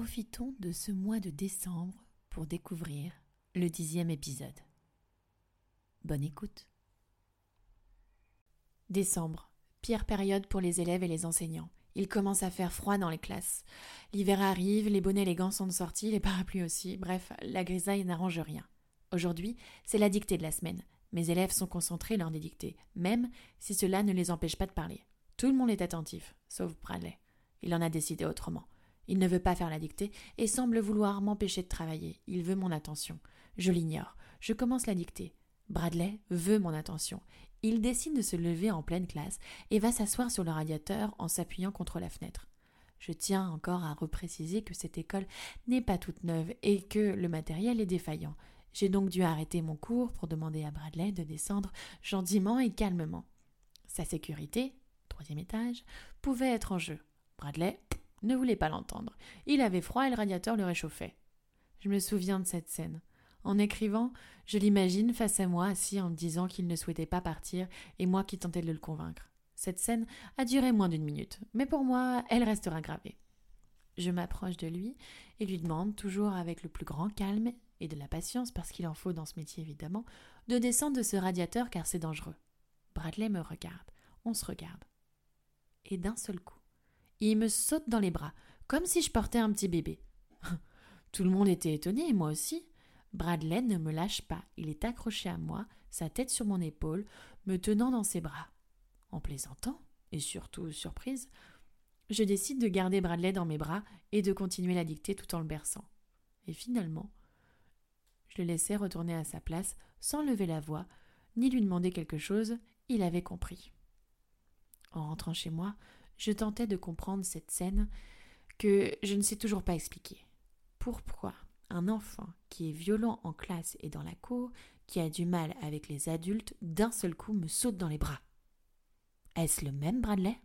Profitons de ce mois de décembre pour découvrir le dixième épisode. Bonne écoute. Décembre, pire période pour les élèves et les enseignants. Il commence à faire froid dans les classes. L'hiver arrive, les bonnets et les gants sont de sortie, les parapluies aussi. Bref, la grisaille n'arrange rien. Aujourd'hui, c'est la dictée de la semaine. Mes élèves sont concentrés lors des dictées, même si cela ne les empêche pas de parler. Tout le monde est attentif, sauf Bradley. Il en a décidé autrement. Il ne veut pas faire la dictée et semble vouloir m'empêcher de travailler. Il veut mon attention. Je l'ignore. Je commence la dictée. Bradley veut mon attention. Il décide de se lever en pleine classe et va s'asseoir sur le radiateur en s'appuyant contre la fenêtre. Je tiens encore à repréciser que cette école n'est pas toute neuve et que le matériel est défaillant. J'ai donc dû arrêter mon cours pour demander à Bradley de descendre gentiment et calmement. Sa sécurité, troisième étage, pouvait être en jeu. Bradley ne voulait pas l'entendre. Il avait froid et le radiateur le réchauffait. Je me souviens de cette scène. En écrivant, je l'imagine face à moi assis en disant qu'il ne souhaitait pas partir et moi qui tentais de le convaincre. Cette scène a duré moins d'une minute, mais pour moi, elle restera gravée. Je m'approche de lui et lui demande, toujours avec le plus grand calme et de la patience, parce qu'il en faut dans ce métier évidemment, de descendre de ce radiateur car c'est dangereux. Bradley me regarde, on se regarde. Et d'un seul coup, il me saute dans les bras, comme si je portais un petit bébé. Tout le monde était étonné, moi aussi. Bradley ne me lâche pas, il est accroché à moi, sa tête sur mon épaule, me tenant dans ses bras. En plaisantant, et surtout surprise, je décide de garder Bradley dans mes bras et de continuer la dictée tout en le berçant. Et finalement, je le laissais retourner à sa place sans lever la voix, ni lui demander quelque chose, il avait compris. En rentrant chez moi, je tentais de comprendre cette scène que je ne sais toujours pas expliquer. Pourquoi un enfant qui est violent en classe et dans la cour, qui a du mal avec les adultes, d'un seul coup me saute dans les bras? Est-ce le même Bradley?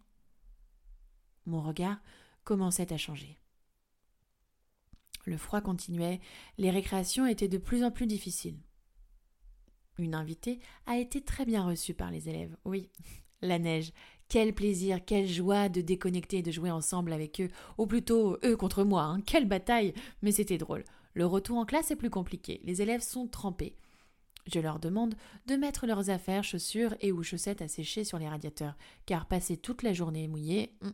Mon regard commençait à changer. Le froid continuait, les récréations étaient de plus en plus difficiles. Une invitée a été très bien reçue par les élèves, oui, la neige, quel plaisir, quelle joie de déconnecter et de jouer ensemble avec eux, ou plutôt eux contre moi, hein. quelle bataille, mais c'était drôle. Le retour en classe est plus compliqué, les élèves sont trempés. Je leur demande de mettre leurs affaires, chaussures et ou chaussettes à sécher sur les radiateurs, car passer toute la journée mouillée, hmm,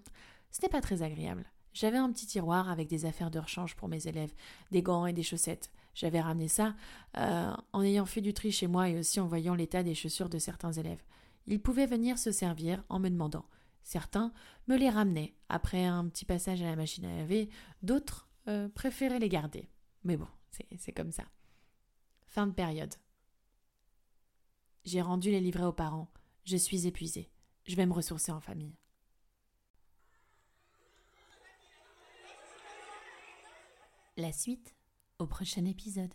ce n'est pas très agréable. J'avais un petit tiroir avec des affaires de rechange pour mes élèves, des gants et des chaussettes. J'avais ramené ça euh, en ayant fait du tri chez moi et aussi en voyant l'état des chaussures de certains élèves. Ils pouvaient venir se servir en me demandant. Certains me les ramenaient après un petit passage à la machine à laver, d'autres euh, préféraient les garder. Mais bon, c'est comme ça. Fin de période. J'ai rendu les livrets aux parents. Je suis épuisée. Je vais me ressourcer en famille. La suite au prochain épisode.